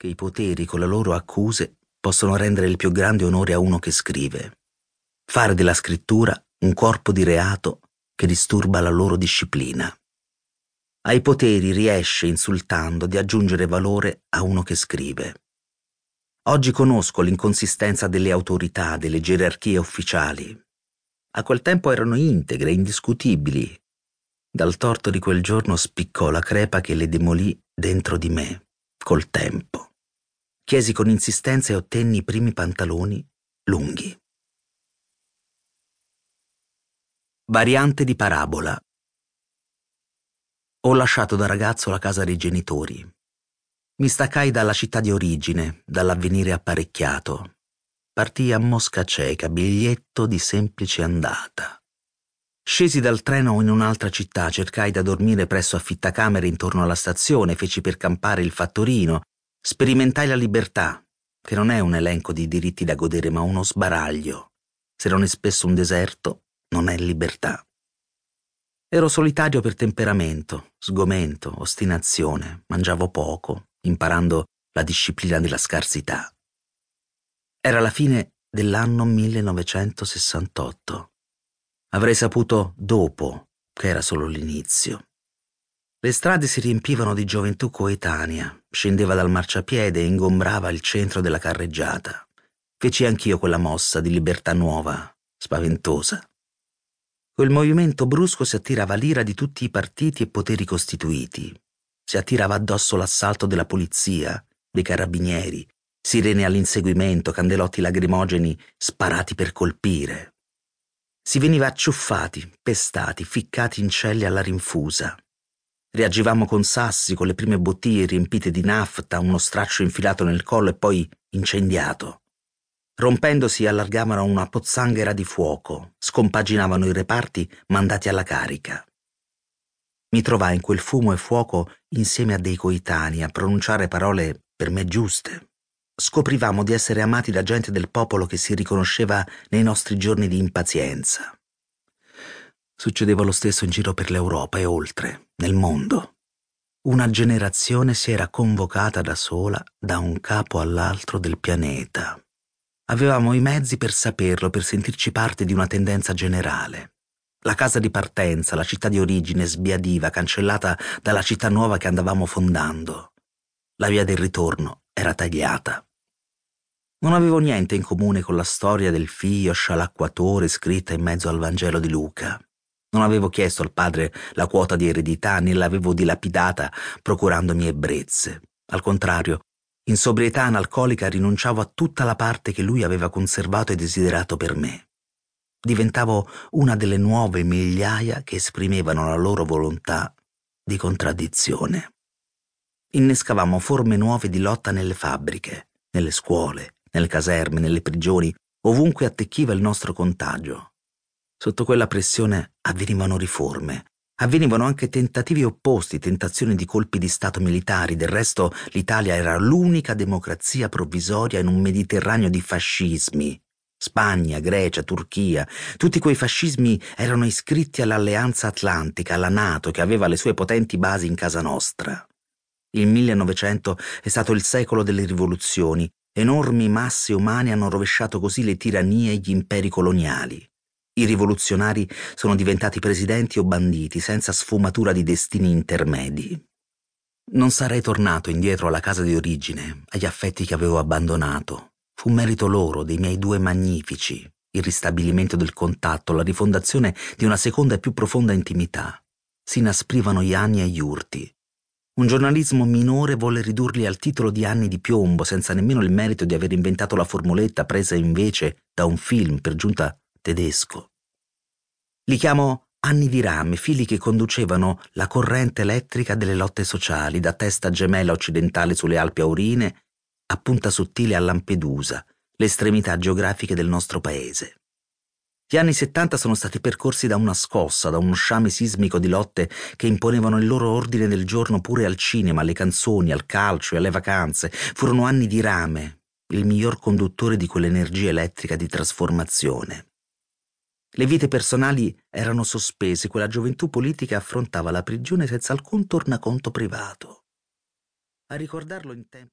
che i poteri con le loro accuse possono rendere il più grande onore a uno che scrive. Fare della scrittura un corpo di reato che disturba la loro disciplina. Ai poteri riesce, insultando, di aggiungere valore a uno che scrive. Oggi conosco l'inconsistenza delle autorità, delle gerarchie ufficiali. A quel tempo erano integre, indiscutibili. Dal torto di quel giorno spiccò la crepa che le demolì dentro di me, col tempo. Chiesi con insistenza e ottenni i primi pantaloni lunghi. Variante di parabola. Ho lasciato da ragazzo la casa dei genitori. Mi staccai dalla città di origine, dall'avvenire apparecchiato. Partii a Mosca cieca, biglietto di semplice andata. Scesi dal treno in un'altra città, cercai da dormire presso affittacamere intorno alla stazione, feci per campare il fattorino, sperimentai la libertà, che non è un elenco di diritti da godere, ma uno sbaraglio. Se non è spesso un deserto, non è libertà. Ero solitario per temperamento, sgomento, ostinazione, mangiavo poco, imparando la disciplina della scarsità. Era la fine dell'anno 1968. Avrei saputo dopo che era solo l'inizio. Le strade si riempivano di gioventù coetanea, scendeva dal marciapiede e ingombrava il centro della carreggiata. Feci anch'io quella mossa di libertà nuova, spaventosa. Quel movimento brusco si attirava l'ira di tutti i partiti e poteri costituiti. Si attirava addosso l'assalto della polizia, dei carabinieri, sirene all'inseguimento, candelotti lacrimogeni sparati per colpire. Si veniva acciuffati, pestati, ficcati in celle alla rinfusa. Reagivamo con sassi, con le prime bottiglie riempite di nafta, uno straccio infilato nel collo e poi incendiato. Rompendosi allargavano una pozzanghera di fuoco, scompaginavano i reparti mandati alla carica. Mi trovai in quel fumo e fuoco insieme a dei coetanei a pronunciare parole per me giuste. Scoprivamo di essere amati da gente del popolo che si riconosceva nei nostri giorni di impazienza. Succedeva lo stesso in giro per l'Europa e oltre, nel mondo. Una generazione si era convocata da sola da un capo all'altro del pianeta Avevamo i mezzi per saperlo, per sentirci parte di una tendenza generale. La casa di partenza, la città di origine sbiadiva, cancellata dalla città nuova che andavamo fondando. La via del ritorno era tagliata. Non avevo niente in comune con la storia del figlio scialacquatore scritta in mezzo al Vangelo di Luca. Non avevo chiesto al padre la quota di eredità né l'avevo dilapidata procurandomi ebbrezze. Al contrario, in sobrietà analcolica rinunciavo a tutta la parte che lui aveva conservato e desiderato per me. Diventavo una delle nuove migliaia che esprimevano la loro volontà di contraddizione. Innescavamo forme nuove di lotta nelle fabbriche, nelle scuole, nelle caserme, nelle prigioni, ovunque attecchiva il nostro contagio. Sotto quella pressione avvenivano riforme, Avvenivano anche tentativi opposti, tentazioni di colpi di Stato militari. Del resto l'Italia era l'unica democrazia provvisoria in un Mediterraneo di fascismi. Spagna, Grecia, Turchia, tutti quei fascismi erano iscritti all'Alleanza Atlantica, alla Nato, che aveva le sue potenti basi in casa nostra. Il 1900 è stato il secolo delle rivoluzioni. Enormi masse umane hanno rovesciato così le tirannie e gli imperi coloniali. I rivoluzionari sono diventati presidenti o banditi senza sfumatura di destini intermedi. Non sarei tornato indietro alla casa di origine, agli affetti che avevo abbandonato. Fu merito loro, dei miei due magnifici, il ristabilimento del contatto, la rifondazione di una seconda e più profonda intimità. Si inasprivano gli anni e gli urti. Un giornalismo minore volle ridurli al titolo di anni di piombo, senza nemmeno il merito di aver inventato la formuletta presa invece da un film, per giunta tedesco. Li chiamo anni di rame, fili che conducevano la corrente elettrica delle lotte sociali, da testa gemella occidentale sulle Alpi Aurine a punta sottile a Lampedusa, le estremità geografiche del nostro paese. Gli anni 70 sono stati percorsi da una scossa, da uno sciame sismico di lotte che imponevano il loro ordine del giorno pure al cinema, alle canzoni, al calcio e alle vacanze. Furono anni di rame, il miglior conduttore di quell'energia elettrica di trasformazione. Le vite personali erano sospese, quella gioventù politica affrontava la prigione senza alcun tornaconto privato. A ricordarlo in tempi